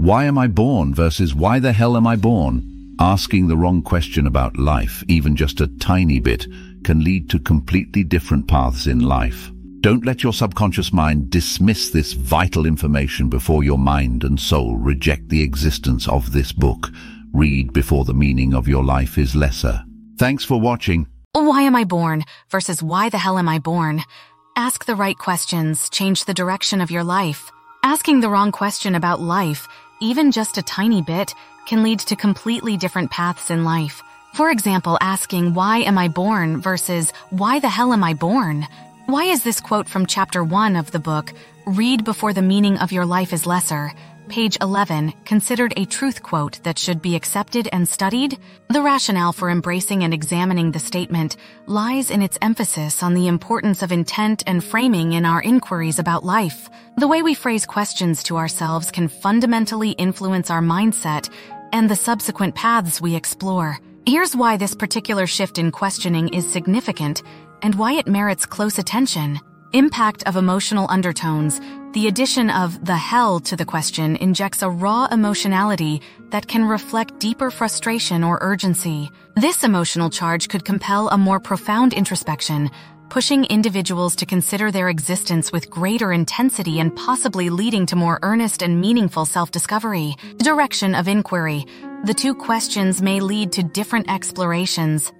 Why am I born versus why the hell am I born? Asking the wrong question about life, even just a tiny bit, can lead to completely different paths in life. Don't let your subconscious mind dismiss this vital information before your mind and soul reject the existence of this book. Read before the meaning of your life is lesser. Thanks for watching. Why am I born versus why the hell am I born? Ask the right questions, change the direction of your life. Asking the wrong question about life even just a tiny bit, can lead to completely different paths in life. For example, asking, why am I born versus why the hell am I born? Why is this quote from chapter 1 of the book, Read Before the Meaning of Your Life is Lesser, page 11, considered a truth quote that should be accepted and studied? The rationale for embracing and examining the statement lies in its emphasis on the importance of intent and framing in our inquiries about life. The way we phrase questions to ourselves can fundamentally influence our mindset and the subsequent paths we explore. Here's why this particular shift in questioning is significant and why it merits close attention. Impact of emotional undertones. The addition of the hell to the question injects a raw emotionality that can reflect deeper frustration or urgency. This emotional charge could compel a more profound introspection, pushing individuals to consider their existence with greater intensity and possibly leading to more earnest and meaningful self-discovery. Direction of inquiry. The two questions may lead to different explorations,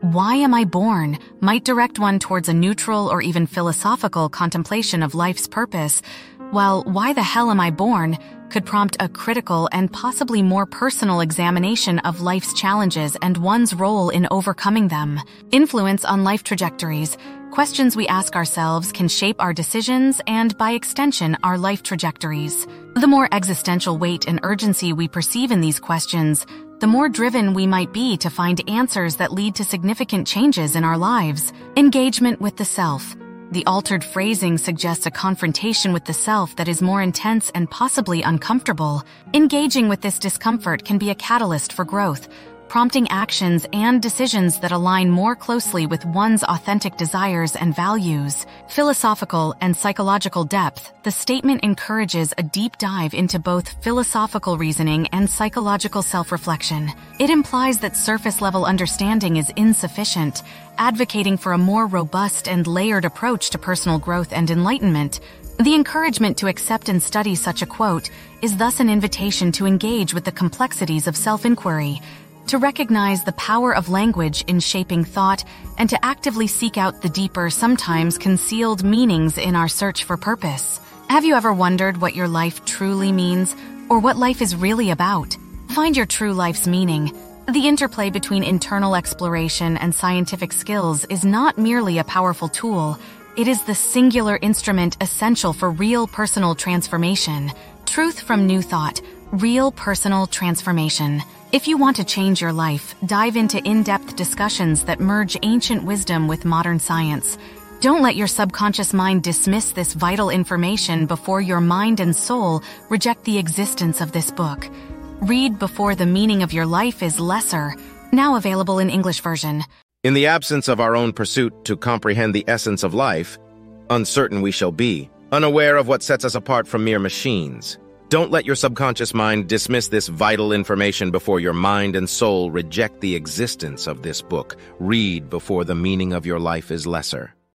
why am I born might direct one towards a neutral or even philosophical contemplation of life's purpose, while why the hell am I born could prompt a critical and possibly more personal examination of life's challenges and one's role in overcoming them. Influence on life trajectories. Questions we ask ourselves can shape our decisions and, by extension, our life trajectories. The more existential weight and urgency we perceive in these questions, the more driven we might be to find answers that lead to significant changes in our lives. Engagement with the self. The altered phrasing suggests a confrontation with the self that is more intense and possibly uncomfortable. Engaging with this discomfort can be a catalyst for growth, prompting actions and decisions that align more closely with one's authentic desires and values. Philosophical and psychological depth, the statement encourages a deep dive into both philosophical reasoning and psychological self-reflection. It implies that surface-level understanding is insufficient, advocating for a more robust and layered approach to personal growth and enlightenment. The encouragement to accept and study such a quote is thus an invitation to engage with the complexities of self-inquiry, to recognize the power of language in shaping thought, and to actively seek out the deeper, sometimes concealed meanings in our search for purpose. Have you ever wondered what your life truly means, or what life is really about? Find your true life's meaning. The interplay between internal exploration and scientific skills is not merely a powerful tool, it is the singular instrument essential for real personal transformation. Truth from New Thought, Real Personal Transformation. If you want to change your life, dive into in-depth discussions that merge ancient wisdom with modern science. Don't let your subconscious mind dismiss this vital information before your mind and soul reject the existence of this book. Read before the meaning of your life is lesser, now available in English version. In the absence of our own pursuit to comprehend the essence of life, uncertain we shall be, unaware of what sets us apart from mere machines. Don't let your subconscious mind dismiss this vital information before your mind and soul reject the existence of this book. Read before the meaning of your life is lesser.